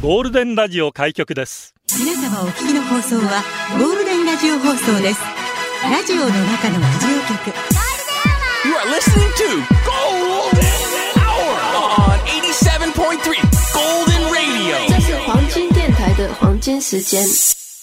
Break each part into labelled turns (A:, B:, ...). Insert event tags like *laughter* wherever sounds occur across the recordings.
A: ゴールデンラジオ開局です
B: 皆様お聞きの放送はゴールデンラジオ放送ですラジオの中のラジオ局
C: You are listening to Golden Hour on 87.3 Golden Radio.
D: 这是黄金电台的黄金时间。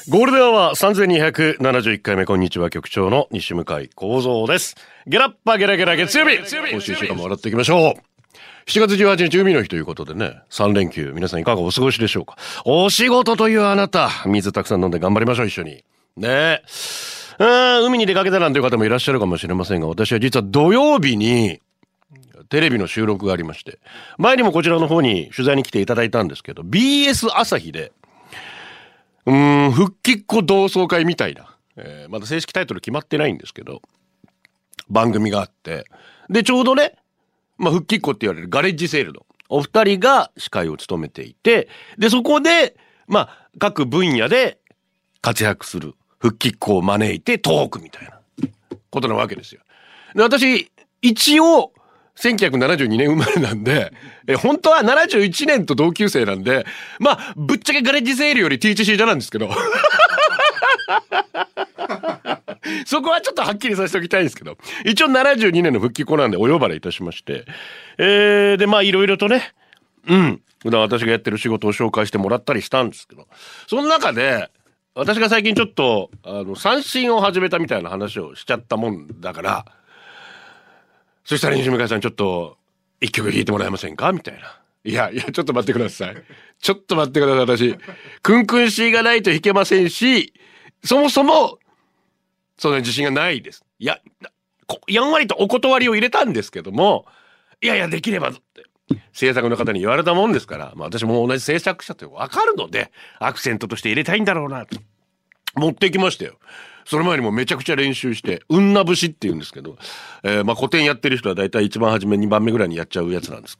E: ゴールデンは3271回目、こんにちは、局長の西向井幸三です。ゲラッパゲラゲラ月曜日今週週間も笑っていきましょう。7月18日海の日ということでね、3連休、皆さんいかがお過ごしでしょうか。お仕事というあなた、水たくさん飲んで頑張りましょう、一緒に。ねえ。うん海に出かけたなんていう方もいらっしゃるかもしれませんが、私は実は土曜日に、テレビの収録がありまして、前にもこちらの方に取材に来ていただいたんですけど、BS 朝日で、うーん、復帰っ子同窓会みたいな、えーまだ正式タイトル決まってないんですけど、番組があって、で、ちょうどね、まあ、復帰っ子って言われるガレッジセールのお二人が司会を務めていて、で、そこで、まあ、各分野で活躍する復帰っ子を招いてトークみたいなことなわけですよ。で、私、一応、1972年生まれなんで、え、本当は71年と同級生なんで、まあ、ぶっちゃけガレッジセールより THC じゃなんですけど。*laughs* そこはちょっとはっきりさせておきたいんですけど、一応72年の復帰っ子なんでお呼ばれいたしまして、えー、で、まあいろいろとね、うん、普段私がやってる仕事を紹介してもらったりしたんですけど、その中で、私が最近ちょっと、あの、三振を始めたみたいな話をしちゃったもんだから、そしたら西向井さんちょっと、一曲弾いてもらえませんか？みたいな。いや、いや、ちょっと待ってください。ちょっと待ってください、私。クンクン C がないと弾けませんし、そもそも、そんな自信がないです。いや、やんわりとお断りを入れたんですけども、いやいや、できればって。制作の方に言われたもんですから、まあ私も同じ制作者とわかるので、アクセントとして入れたいんだろうなと。持ってきましたよ。その前にもめちゃくちゃ練習して、うんな節って言うんですけど、えーまあ古典やってる人は大体一番初め2番目ぐらいにやっちゃうやつなんです。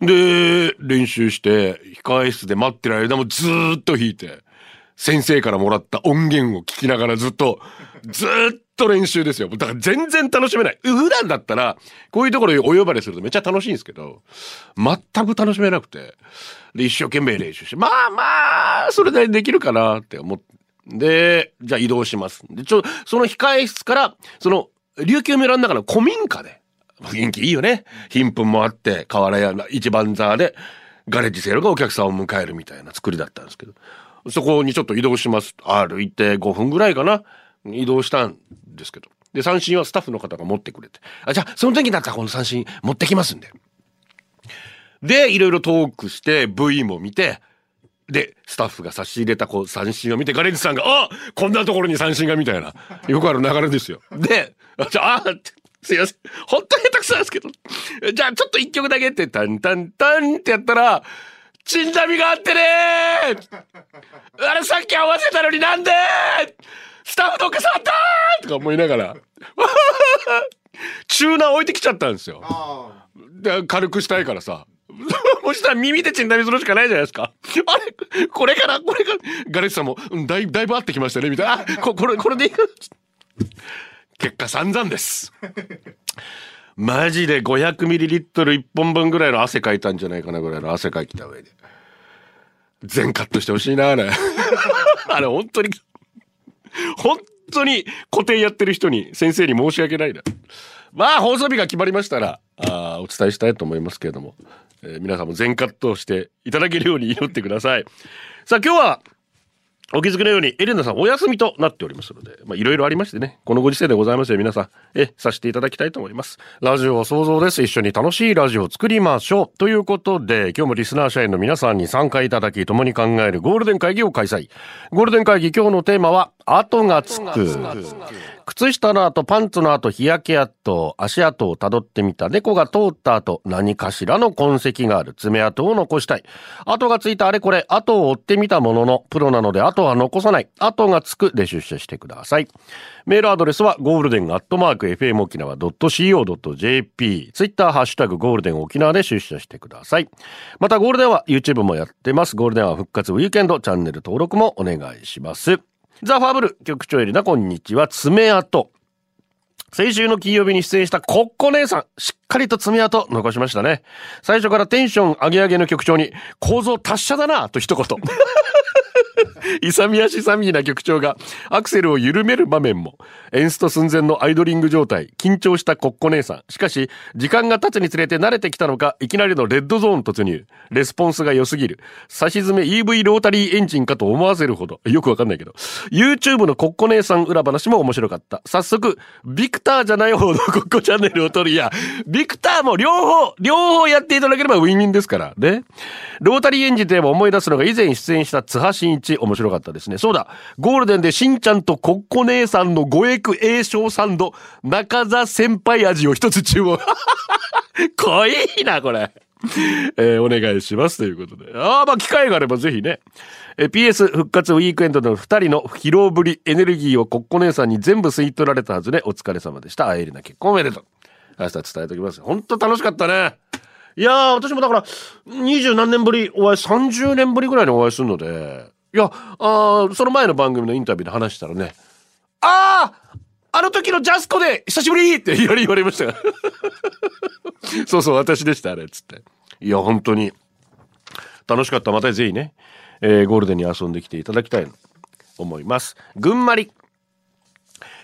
E: で、練習して、控え室で待ってる間もずっと弾いて、先生からもらった音源を聞きながらずっと、ずっと練習ですよ。だから全然楽しめない。普段だったら、こういうところにお呼ばれするとめっちゃ楽しいんですけど、全く楽しめなくて、で、一生懸命練習して、まあまあ、それなりにできるかなって思って、で、じゃあ移動します。で、ちょ、その控え室から、その、琉球村の中の古民家で、雰囲気いいよね。貧困もあって、河原屋、一番座で、ガレッジセールがお客さんを迎えるみたいな作りだったんですけど、そこにちょっと移動します。歩いて5分ぐらいかな。移動したんですけど。で、三振はスタッフの方が持ってくれて。あ、じゃあ、その時だったらこの三振持ってきますんで。で、いろいろトークして、V も見て、で、スタッフが差し入れたこう三振を見て、ガレッジさんが、あこんなところに三振がみたいな、よくある流れですよ。で、あじゃあ、あってすいません。本当に下手くそなんですけど。じゃあ、ちょっと一曲だけって、タンタンタンってやったら、チンダミがあってねーあれさっき合わせたのになんでスタッフどっか触ったーとか思いながら。*laughs* チューナー置いてきちゃったんですよ。で軽くしたいからさ。*laughs* そしたら耳でチンダミするしかないじゃないですか。あれこれからこれからガレッジさんも、うん、だいだいぶ合ってきましたねみたいな。あここれ、これでいく結果散々です。マジで 500ml1 本分ぐらいの汗かいたんじゃないかなぐらいの汗かいた上で。全カットしてほしいな、あれ。*laughs* あれ、本当に、本当に古典やってる人に、先生に申し訳ないな。まあ、放送日が決まりましたら、あお伝えしたいと思いますけれども、えー皆さんも全カットしていただけるように祈ってください。さあ、今日は、お気づきのように、エレナさんお休みとなっておりますので、まあ、いろいろありましてね、このご時世でございますよ、皆さん。え、させていただきたいと思います。ラジオは想像です。一緒に楽しいラジオを作りましょう。ということで、今日もリスナー社員の皆さんに参加いただき、共に考えるゴールデン会議を開催。ゴールデン会議、今日のテーマは、後がつく。靴下の後、パンツの後、日焼け跡、足跡をたどってみた。猫が通った後、何かしらの痕跡がある。爪痕を残したい。後がついたあれこれ、後を追ってみたものの、プロなので後は残さない。後がつくで出社してください。メールアドレスは、ゴールデンアットマーク、FM 沖縄 .co.jp。ツイッター、ハッシュタグ、ゴールデン沖縄で出社してください。また、ゴールデンは YouTube もやってます。ゴールデンは復活ウィーケンド、チャンネル登録もお願いします。ザ・ファブル、局長エリナ、こんにちは。爪痕。先週の金曜日に出演したコッコ姉さん、しっかりと爪痕残しましたね。最初からテンション上げ上げの局長に、構造達者だなと一言。*laughs* 勇み足サミーな曲調がアクセルを緩める場面も、エンスト寸前のアイドリング状態、緊張したコッコ姉さん。しかし、時間が経つにつれて慣れてきたのか、いきなりのレッドゾーン突入。レスポンスが良すぎる。差し詰め EV ロータリーエンジンかと思わせるほど。よくわかんないけど。YouTube のコッコ姉さん裏話も面白かった。早速、ビクターじゃない方のコッコチャンネルを撮る。や、ビクターも両方、両方やっていただければウィンウィンですから。ね。ロータリーエンジンといえば思い出すのが以前出演した津波真一面白かったですね。そうだ。ゴールデンでしんちゃんとコッコ姉さんのごエク栄翔サンド、中座先輩味を一つ注文。*laughs* 濃いな、これ。えーお願いしますということで。ああ、まあ機会があればぜひね。えー PS 復活ウィークエンドの二人の疲労ぶり、エネルギーをコッコ姉さんに全部吸い取られたはずでお疲れ様でした。あえりな結婚おめでとう。明日伝えておきます。本当楽しかったね。いやー、私もだから、二十何年ぶり、お会い、30年ぶりぐらいにお会いするので、いや、ああその前の番組のインタビューで話したらね、あああの時のジャスコで久しぶりって言われ言われましたが *laughs* そうそう、私でした、あれ、つって。いや、本当に、楽しかった。またぜひね、えーゴールデンに遊んできていただきたいと思います。ぐんまり。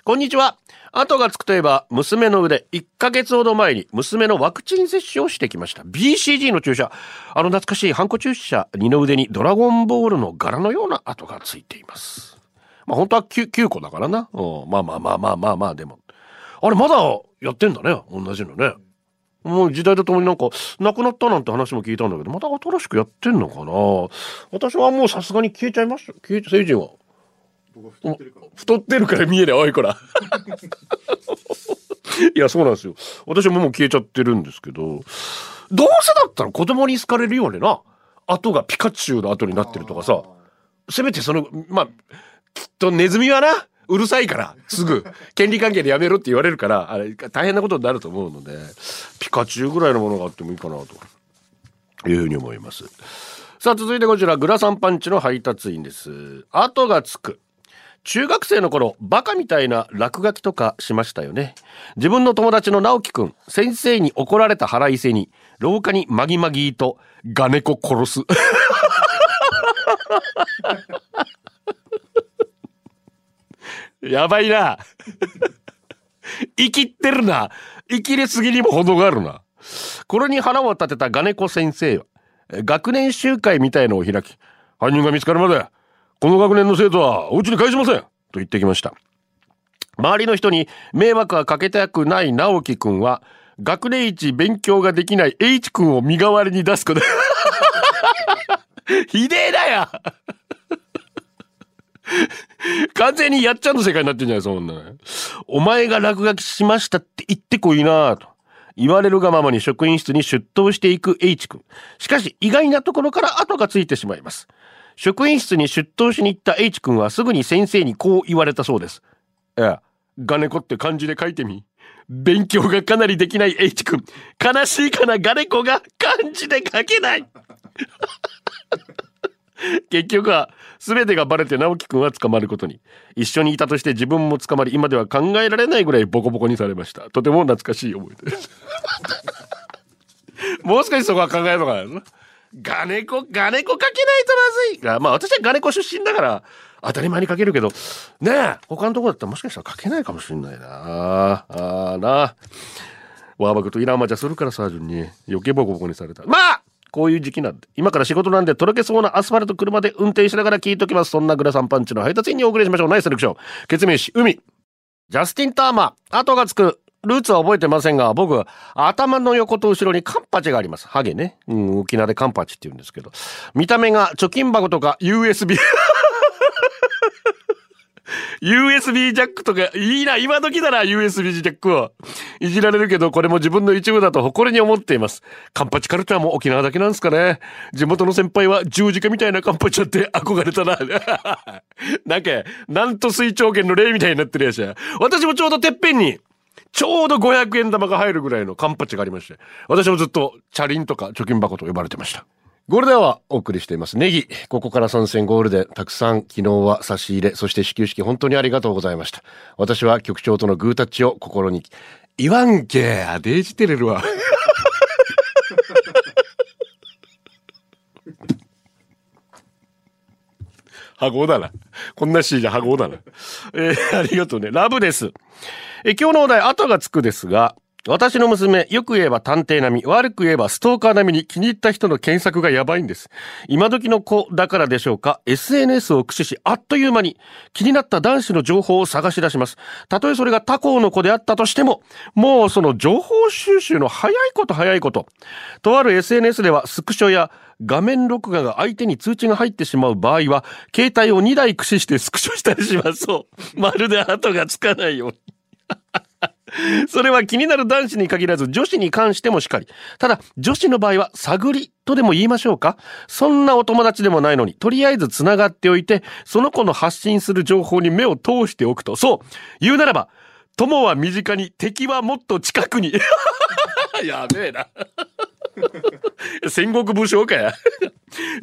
E: こんにちは。後がつくといえば、娘の腕、1ヶ月ほど前に娘のワクチン接種をしてきました。BCG の注射。あの懐かしいハンコ注射、二の腕にドラゴンボールの柄のような跡がついています。まあ本当は 9, 9個だからな。うん、まあまあまあまあまあまあ、でも。あれまだやってんだね。同じのね。もう時代とともになんか、なくなったなんて話も聞いたんだけど、また新しくやってんのかな私はもうさすがに消えちゃいました。消えて、成人は。お太ってるから見えない、おいこら。*laughs* いや、そうなんですよ。私ももう消えちゃってるんですけど、どうせだったら子供に好かれるようにな、後がピカチュウの後になってるとかさ、せめてその、まあ、きっとネズミはな、うるさいから、すぐ、権利関係でやめろって言われるから、あれ、大変なことになると思うので、ピカチュウぐらいのものがあってもいいかな、というふうに思います。さあ、続いてこちら、グラサンパンチの配達員です。後がつく。中学生の頃、バカみたいな落書きとかしましたよね。自分の友達の直樹くん、先生に怒られた腹いせに、廊下にマギマギーと、ガネコ殺す。*laughs* やばいな。生きってるな。生きりすぎにも程があるな。これに腹を立てたガネコ先生は、学年集会みたいのを開き、犯人が見つかるまで、この学年の生徒はお家に帰しませんと言ってきました。周りの人に迷惑はかけたくない直樹くんは、学年一勉強ができない H くんを身代わりに出すこと。*laughs* ひでえだよ完全にやっちゃんの世界になってんじゃないそんなの。お前が落書きしましたって言ってこいなと。言われるがままに職員室に出頭していく H 君。しかし意外なところから後がついてしまいます。職員室に出頭しに行った H 君はすぐに先生にこう言われたそうです。いや、ガネコって漢字で書いてみ。勉強がかなりできない H 君。悲しいかなガネコが漢字で書けない。*laughs* 結局は全てがバレて直樹くんは捕まることに一緒にいたとして自分も捕まり今では考えられないぐらいボコボコにされましたとても懐かしい思い出です *laughs* もう少しそこは考えるのかなガネコガネコかけないとまずい。あまあ私はガネコ出身だから当たり前にかけるけど。ねえ他のとこだったらもしかしたらかけないかもしれないな。あーな。ワーバクとイランマじゃするからさ順に。余計ボコボコにされた。まあこういう時期なんで。今から仕事なんでとろけそうなアスファルト車で運転しながら聞いときます。そんなグラサンパンチの配達員にお送りしましょう。ナイスセレクション。決命詞海。ジャスティン・ターマ後がつく。ルーツは覚えてませんが、僕、頭の横と後ろにカンパチがあります。ハゲね。うん、沖縄でカンパチって言うんですけど。見た目が貯金箱とか USB。USB *laughs* ジャックとか、いいな、今時だな、USB ジャックは。いじられるけど、これも自分の一部だと誇りに思っています。カンパチカルチャーも沖縄だけなんですかね。地元の先輩は十字架みたいなカンパチやって憧れたな。*laughs* なんか、なんと水長剣の例みたいになってるやしや。私もちょうどてっぺんに、ちょうど500円玉が入るぐらいのカンパチがありまして、私もずっとチャリンとか貯金箱と呼ばれてました。ゴールデンはお送りしています。ネギ、ここから参戦ゴールデン、たくさん昨日は差し入れ、そして始球式本当にありがとうございました。私は局長とのグータッチを心に、言わんけ、あ、デージテレるわ。*laughs* ハゴだな。こんなシーじゃハゴだな。えー、ありがとうね。ラブです。え今日のお題、後がつくですが、私の娘、よく言えば探偵並み、悪く言えばストーカー並みに気に入った人の検索がやばいんです。今時の子だからでしょうか、SNS を駆使し、あっという間に気になった男子の情報を探し出します。たとえそれが他校の子であったとしても、もうその情報収集の早いこと早いこと。とある SNS ではスクショや画面録画が相手に通知が入ってしまう場合は、携帯を2台駆使してスクショしたりします。そう。まるで後がつかないように。*laughs* それは気になる男子に限らず女子に関してもしかり。ただ、女子の場合は探りとでも言いましょうかそんなお友達でもないのに、とりあえず繋がっておいて、その子の発信する情報に目を通しておくと。そう言うならば、友は身近に、敵はもっと近くに。*laughs* やべえな。戦国武将かや。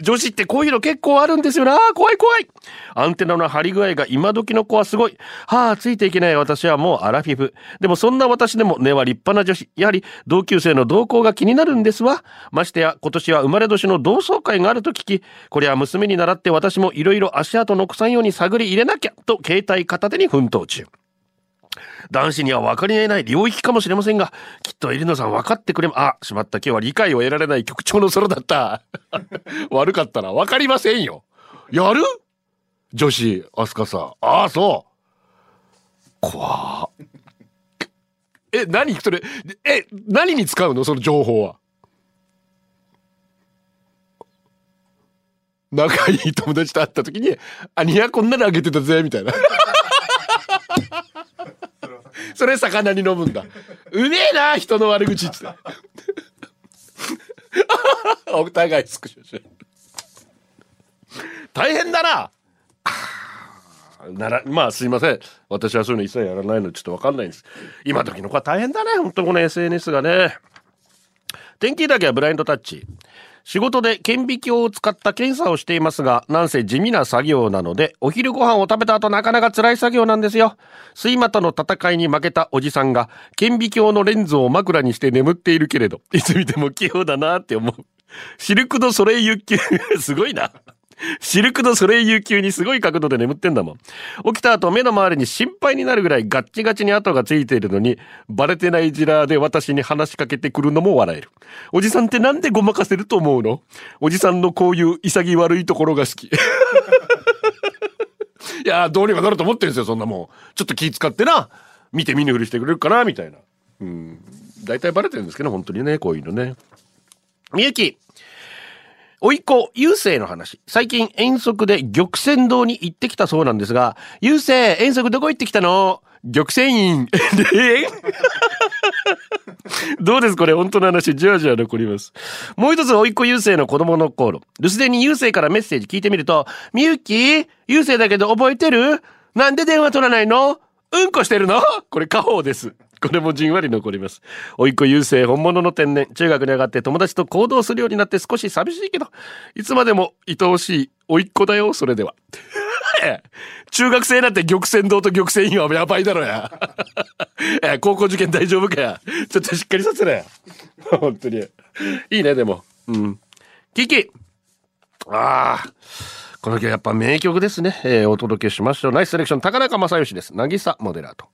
E: 女子ってこういうの結構あるんですよな。怖い怖い。アンテナの張り具合が今時の子はすごい。はあ、ついていけない私はもうアラフィフ。でもそんな私でも根は立派な女子。やはり同級生の動向が気になるんですわ。ましてや今年は生まれ年の同窓会があると聞き、これは娘に習って私もいろいろ足跡残さんように探り入れなきゃと携帯片手に奮闘中。男子には分かり得ない領域かもしれませんが、きっとエリノさん分かってくれま、あ、しまった今日は理解を得られない局長のソロだった。*laughs* 悪かったな。分かりませんよ。やる？女子、アスカさん。ああ、そう。怖え、何？それ、え、何に使うの？その情報は。仲いい友達と会った時に、あ、ニヤこんなのあげてたぜ、みたいな。それ魚に飲むんだ。うめえな、人の悪口っつって。*laughs* お互いスクショし。大変だな。なら、まあすいません。私はそういうの一切やらないのでちょっとわかんないんです。今時の子は大変だね。本当この SNS がね。天気だけはブラインドタッチ。仕事で顕微鏡を使った検査をしていますが、なんせ地味な作業なので、お昼ご飯を食べた後なかなか辛い作業なんですよ。睡魔との戦いに負けたおじさんが、顕微鏡のレンズを枕にして眠っているけれど、いつ見ても器用だなって思う。シルク・ド・ソレイユ級、*laughs* すごいな。*laughs* シルク・ド・ソレイユ級にすごい角度で眠ってんだもん。起きた後目の周りに心配になるぐらいガッチガチに跡がついているのに、バレてないジラーで私に話しかけてくるのも笑える。おじさんってなんでごまかせると思うの？おじさんのこういう潔悪いところが好き。*laughs* いや、どうにかなると思ってるんですよ、そんなもん。ちょっと気使ってな、見て見ぬふりしてくれるかな、みたいな。うん。大体バレてるんですけど、本当にね、こういうのね。みゆき。おいっ子、ゆうせいの話。最近遠足で玉泉堂に行ってきたそうなんですが、ゆうせい、遠足どこ行ってきたの？玉泉院。*laughs* どうです？これ本当の話、じわじわ残ります。もう一つ、おいっ子ゆうせいの子供の頃。留守電にゆうせいからメッセージ聞いてみると、みゆき、ゆうせいだけど覚えてる？なんで電話取らないの？うんこしてるの？これ、家宝です。これもじんわり残ります。おいっ子優勢、本物の天然。中学に上がって友達と行動するようになって少し寂しいけど、いつまでも愛おしいおいっ子だよ、それでは。*laughs* 中学生なんて玉泉堂と玉泉院はやばいだろや。*laughs* え高校受験大丈夫かや。ちょっとしっかりさせろや。*laughs* 本当に。いいね、でも。うん。キキああ。この曲やっぱ名曲ですね。えーお届けしましょう。ナイスセレクション、高中正義です。渚モデラート。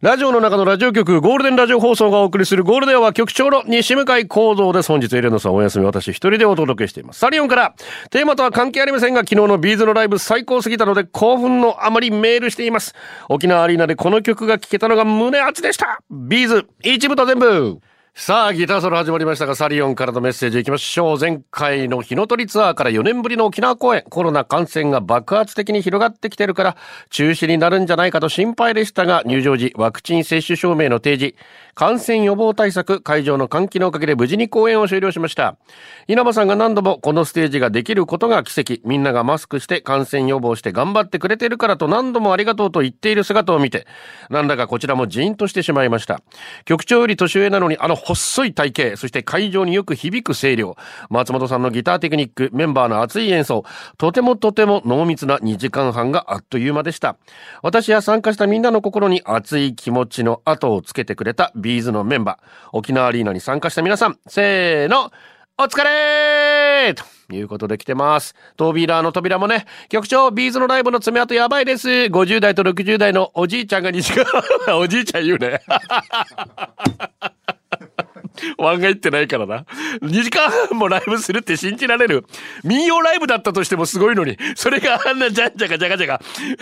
E: ラジオの中のラジオ局、ゴールデンラジオ放送がお送りするゴールデンは局長の西向井幸三です。本日エレノさんお休み、私一人でお届けしています。サリオンから、テーマとは関係ありませんが、昨日の B'zのライブ最高すぎたので、興奮のあまりメールしています。沖縄アリーナでこの曲が聴けたのが胸熱でした。 B'z、一部と全部。さあ、ギターソロ始まりましたが、サリオンからのメッセージいきましょう。前回の火の鳥ツアーから4年ぶりの沖縄公演、コロナ感染が爆発的に広がってきてるから、中止になるんじゃないかと心配でしたが、入場時、ワクチン接種証明の提示、感染予防対策、会場の換気のおかげで無事に公演を終了しました。稲葉さんが何度もこのステージができることが奇跡、みんながマスクして感染予防して頑張ってくれてるからと何度もありがとうと言っている姿を見て、なんだかこちらもジーンとしてしまいました。局長より年上なのに、あの細い体型、そして会場によく響く声量、松本さんのギターテクニック、メンバーの熱い演奏、とてもとても濃密な2時間半があっという間でした。私や参加したみんなの心に熱い気持ちの跡をつけてくれた B'zのメンバー、沖縄アリーナに参加した皆さん、せーの、お疲れーということで来てます。扉の扉もね、局長、 B'zのライブの爪痕やばいです。50代と60代のおじいちゃんが2時間、*laughs* おじいちゃん言うね。ワンが言ってないからな。2時間半もライブするって信じられる。民謡ライブだったとしてもすごいのに、それがあんなじゃんじゃかじゃかじゃか、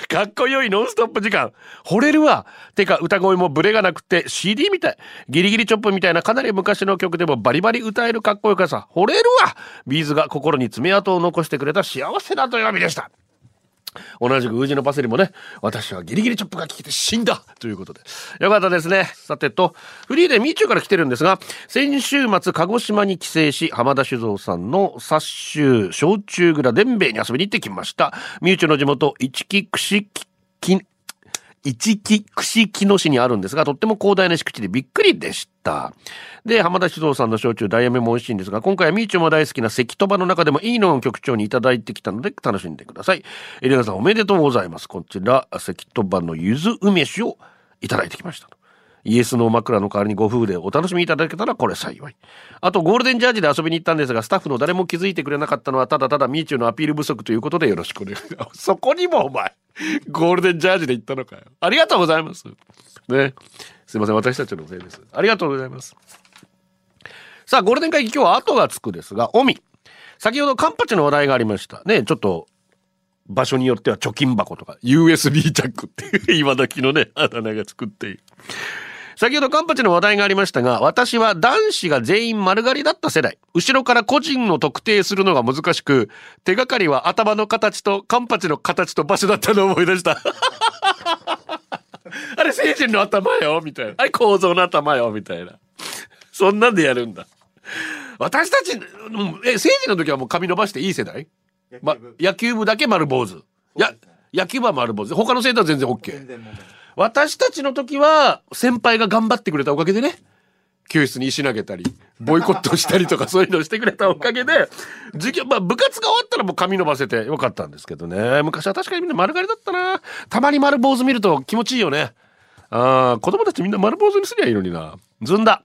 E: かっこよいノンストップ時間。惚れるわ。てか歌声もブレがなくて CD みたい。ギリギリチョップみたいなかなり昔の曲でもバリバリ歌えるかっこよかさ。惚れるわ。ビーズが心に爪痕を残してくれた幸せな土曜日でした。同じく宇治のパセリもね、私はギリギリチョップが効いて死んだということで。よかったですね。さてと、フリーでミーチューから来てるんですが、先週末鹿児島に帰省し、浜田酒造さんの殺虫焼酎蔵伝兵衛に遊びに行ってきました。ミーチューの地元、市木串木、一木串木野市にあるんですが、とっても広大な敷地でびっくりでした。で、浜田酒造さんの焼酎、ダイヤメも美味しいんですが、今回はみーちょも大好きな関鳥羽の中でもいいのを局長にいただいてきたので楽しんでください。エリナさんおめでとうございます。こちら、関鳥場のゆず梅酒をいただいてきました。イエスの枕の代わりにご夫婦でお楽しみいただけたらこれ幸い。あと、ゴールデンジャージで遊びに行ったんですが、スタッフの誰も気づいてくれなかったのは、ただただミーチューのアピール不足ということでよろしくお願いします。*laughs* そこにもお前、ゴールデンジャージで行ったのかよ。ありがとうございます。ね。すいません、私たちのせいです。ありがとうございます。さあ、ゴールデン会議今日は後がつくですが、オミ。先ほどカンパチの話題がありました。ね、ちょっと、場所によっては貯金箱とか、USB ジャックっていう今時のね、あだ名が作っている。先ほどカンパチの話題がありましたが、私は男子が全員丸刈りだった世代。後ろから個人を特定するのが難しく、手がかりは頭の形とカンパチの形と場所だったのを思い出した。*laughs* あれ、成人の頭よみたいな。あれ、構造の頭よみたいな。そんなんでやるんだ。私たち、うんえ、成人の時はもう髪伸ばしていい世代？ま、野球部だけ丸坊主。や、野球部は丸坊主。他の生徒は全然 OK。私たちの時は、先輩が頑張ってくれたおかげでね、教室に石投げたり、ボイコットしたりとかそういうのをしてくれたおかげで、*laughs* 授業、まあ部活が終わったらもう髪伸ばせてよかったんですけどね。昔は確かにみんな丸刈りだったな。たまに丸坊主見ると気持ちいいよね。ああ、子供たちみんな丸坊主にすりゃいいのにな。ずんだ。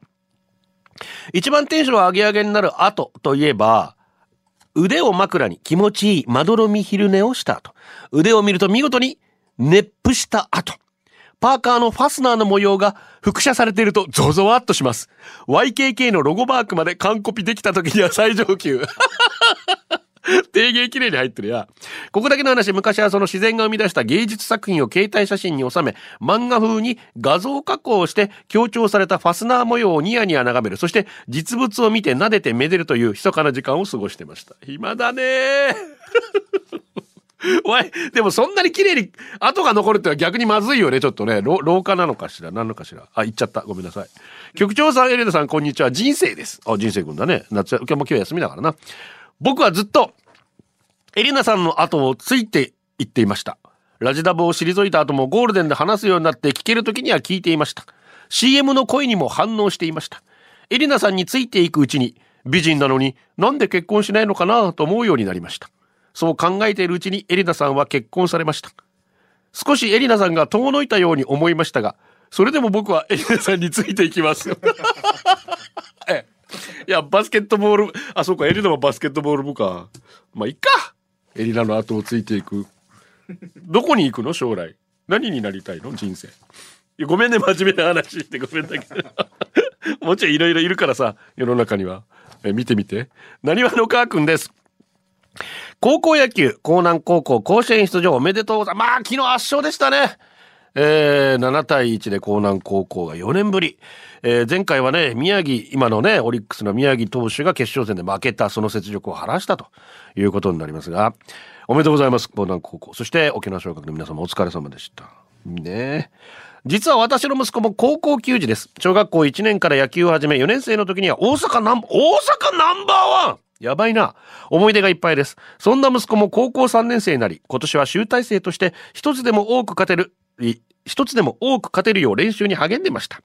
E: 一番テンション上げ上げになる後といえば、腕を枕に気持ちいいまどろみ昼寝をした後。腕を見ると見事に熱風した後。パーカーのファスナーの模様が複写されているとゾゾワっとします。YKK のロゴマークまで完コピできた時には最上級。定芸綺麗に入ってるや。ここだけの話、昔はその自然が生み出した芸術作品を携帯写真に収め、漫画風に画像加工をして強調されたファスナー模様をニヤニヤ眺める。そして実物を見て撫でてめでるという密かな時間を過ごしてました。暇だねー。*laughs* おい、でもそんなに綺麗に跡が残るってのは逆にまずいよね、ちょっとね。廊下なのかしら？何のかしら？あ、言っちゃった。ごめんなさい。局長さん、エレナさん、こんにちは。人生です。あ、人生くんだね。夏、今日も今日休みだからな。僕はずっと、エリナさんの後をついて行っていました。ラジダボを退いた後もゴールデンで話すようになって聞ける時には聞いていました。CM の声にも反応していました。エリナさんについていくうちに、美人なのになんで結婚しないのかなと思うようになりました。そう考えているうちにエリナさんは結婚されました。少しエリナさんが遠のいたように思いましたが、それでも僕はエリナさんについていきます。*laughs* えいや、バスケットボール、あ、そうか、エリナはバスケットボール部か。まあ、いっか。エリナの後をついていく。どこに行くの？将来。何になりたいの？人生。いやごめんね、真面目な話してごめんだけど。もうちょいいろいろいるからさ、世の中には。え見てみて。なにわの川くんです。高校野球、江南高校甲子園出場おめでとうございます。まあ、昨日圧勝でしたね。えー、7対1で江南高校が4年ぶり。えー前回はね、宮城、今のね、オリックスの宮城投手が決勝戦で負けた、その雪辱を晴らしたということになりますが、おめでとうございます、江南高校。そして、沖縄尚学の皆様お疲れ様でした。ね実は私の息子も高校球児です。小学校1年から野球を始め、4年生の時には大阪ナン、大阪ナンバーワンやばいな。思い出がいっぱいです。そんな息子も高校3年生になり、今年は集大成として一つでも多く勝てる、一つでも多く勝てるよう練習に励んでました。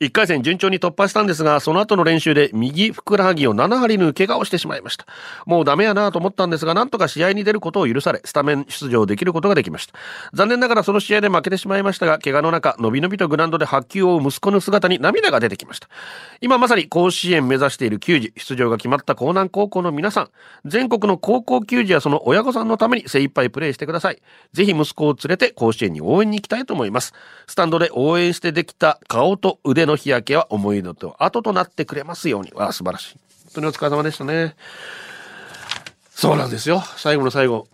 E: 1回戦順調に突破したんですが、その後の練習で右ふくらはぎを7針縫う怪我をしてしまいました。もうダメやなと思ったんですが、なんとか試合に出ることを許され、スタメン出場できることができました。残念ながらその試合で負けてしまいましたが、怪我の中、のびのびとグラウンドで発球を追う息子の姿に涙が出てきました。今まさに甲子園目指している球児、出場が決まった江南高校の皆さん、全国の高校球児やその親御さんのために精一杯プレーしてください。ぜひ息子を連れて甲子園に応援に行きたいと思います。スタンドで応援してできた顔と腕の日焼けは思い出と後となってくれますように。わあ、素晴らしい。本当にお疲れ様でしたね。そうなんですよ。最後の最後。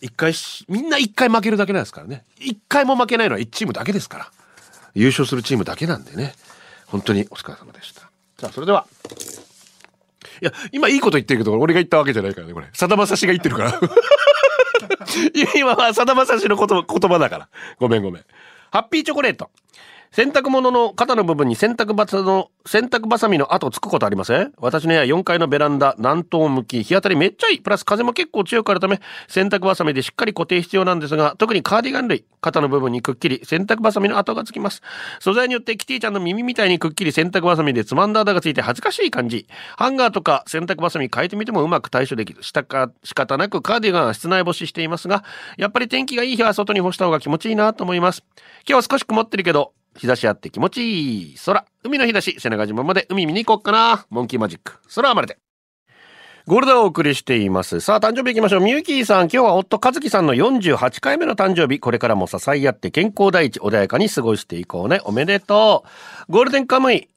E: 一回、みんな一回負けるだけなんですからね。一回も負けないのは一チームだけですから。優勝するチームだけなんでね。本当にお疲れ様でした。さあ、それでは。いや、今いいこと言ってるけど、俺が言ったわけじゃないからね、これ。さだまさしが言ってるから。*laughs* 今はさだまさしの言葉言葉だから。ごめんごめん。ハッピーチョコレート。洗濯物の肩の部分に洗濯バサの、洗濯バサミの跡つくことありません？私の部屋4階のベランダ、南東向き、日当たりめっちゃいい。プラス風も結構強くあるため、洗濯バサミでしっかり固定必要なんですが、特にカーディガン類、肩の部分にくっきり洗濯バサミの跡がつきます。素材によってキティちゃんの耳みたいにくっきり洗濯バサミでつまんだ跡がついて恥ずかしい感じ。ハンガーとか洗濯バサミ変えてみてもうまく対処できる。したか、仕方なくカーディガンは室内干ししていますが、やっぱり天気がいい日は外に干した方が気持ちいいなと思います。今日は少し曇ってるけど、日差しあって気持ちいい空。海の日差し、背中島まで海見に行こっかな。モンキーマジック。空はまれて。ゴールドをお送りしています。さあ、誕生日行きましょう。みゆきーさん、今日は夫かずきさんの48回目の誕生日。これからも支え合って健康第一、穏やかに過ごしていこうね。おめでとう。ゴールデンカムイ。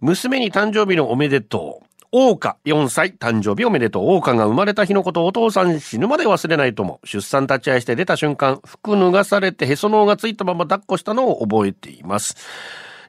E: 娘に誕生日のおめでとう。大花4歳誕生日おめでとう。大花が生まれた日のことをお父さん死ぬまで忘れないとも。出産立ち会いして出た瞬間、服脱がされてへその緒がついたまま抱っこしたのを覚えています。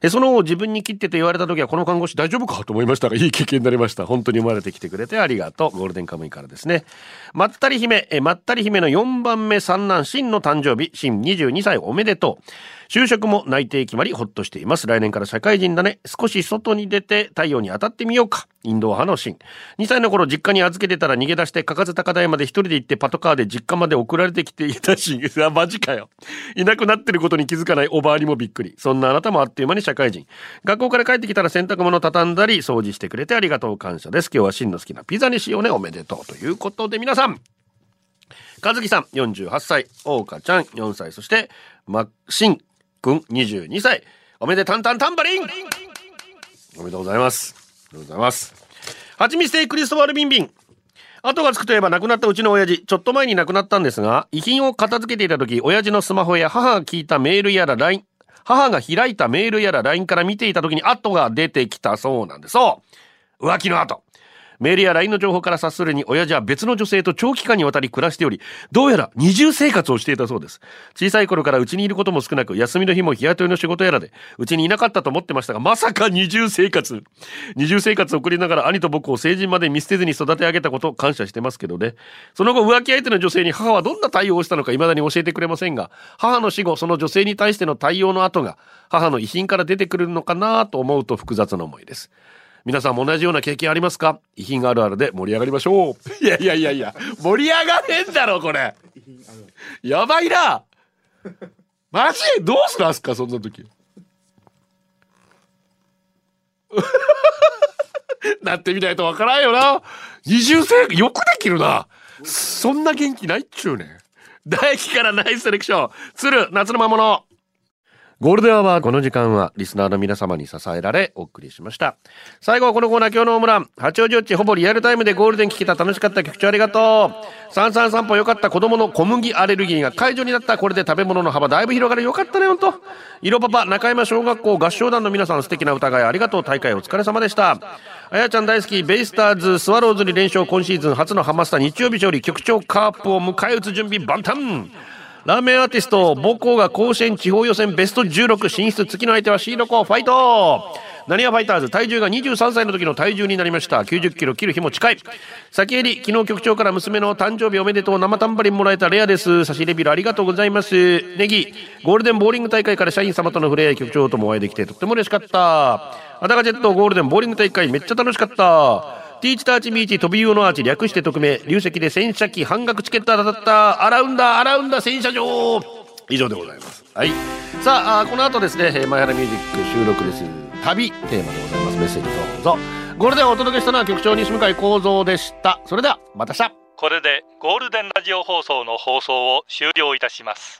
E: へその緒を自分に切ってと言われた時はこの看護師大丈夫かと思いましたがいい経験になりました。本当に生まれてきてくれてありがとう。ゴールデンカムイからですね。まったり姫、えまったり姫の4番目三男、真の誕生日、真22歳おめでとう。就職も内定決まりほっとしています。来年から社会人だね。少し外に出て太陽に当たってみようか。インド派のシン。2歳の頃実家に預けてたら逃げ出してかかず高台まで一人で行ってパトカーで実家まで送られてきていたシン。*laughs* あ、マジかよ。いなくなってることに気づかないおばあにもびっくり。そんなあなたもあっという間に社会人。学校から帰ってきたら洗濯物畳んだり掃除してくれてありがとう感謝です。今日はシンの好きなピザにしようね。おめでとう。ということで皆さん。和樹さん48歳、大花ちゃん4歳、そして、ま、しんくん22歳。おめでたんたんタンバリンおめでとうございます。おめでとうございます。はちみつ亭クリストファルビンビン。後がつくといえば亡くなったうちの親父、ちょっと前に亡くなったんですが、遺品を片付けていた時、親父のスマホや母が聞いたメールやら LINE、母が開いたメールやら LINE から見ていた時に後が出てきたそうなんです。そう浮気の後。メールや LINE の情報から察するに、親父は別の女性と長期間にわたり暮らしており、どうやら二重生活をしていたそうです。小さい頃から家にいることも少なく、休みの日も日雇いの仕事やらで、うちにいなかったと思ってましたが、まさか二重生活。二重生活を送りながら兄と僕を成人まで見捨てずに育て上げたこと、感謝してますけどね。その後、浮気相手の女性に母はどんな対応をしたのか未だに教えてくれませんが、母の死後、その女性に対しての対応の後が、母の遺品から出てくるのかなと思うと複雑な思いです。皆さんも同じような経験ありますか？遺品あるあるで盛り上がりましょう。*laughs* いやいやいやいや、盛り上がれんだろ、これ。やばいな。マジ？どうするんすか、そんな時。*laughs* なってみないとわからんよな。二重生、よくできるな。そんな元気ないっちゅうね。大輝からナイスセレクション。鶴、夏の魔物。ゴールデンアワーこの時間はリスナーの皆様に支えられお送りしました。最後はこのコーナー今日のホームラン。八王子よっちほぼリアルタイムでゴールデン聞けた楽しかった局長ありがとう。三三散歩よかった子供の小麦アレルギーが解除になった。これで食べ物の幅だいぶ広がるよかったねほんと。色パパ中山小学校合唱団の皆さん素敵な歌声ありがとう。大会お疲れ様でした。あやちゃん大好きベイスターズスワローズに連勝今シーズン初のハマスタ日曜日勝利局長カープを迎え撃つ準備万端。ラーメンアーティスト、母校が甲子園地方予選ベスト16進出、次の相手はシード校ファイトナニアファイターズ、体重が23歳の時の体重になりました。90キロ切る日も近い。先襟、昨日局長から娘の誕生日おめでとう生タンバリンもらえたレアです。差し入れビルありがとうございます。ネギ、ゴールデンボーリング大会から社員様との触れ合い局長ともお会いできてとっても嬉しかった。アダガジェットゴールデンボーリング大会めっちゃ楽しかった。ティーチターチミーチ飛び魚のアーチ略して匿名、流石で洗車機半額チケット当たった、洗うんだ、洗うんだ、洗車場以上でございます。はい。さあ、この後ですね、えーマイハラミュージック収録です。旅テーマでございます。メッセージどうぞ。ゴールデンをお届けしたのは局長西向井幸三でした。それでは、また明日。
A: これでゴールデンラジオ放送の放送を終了いたします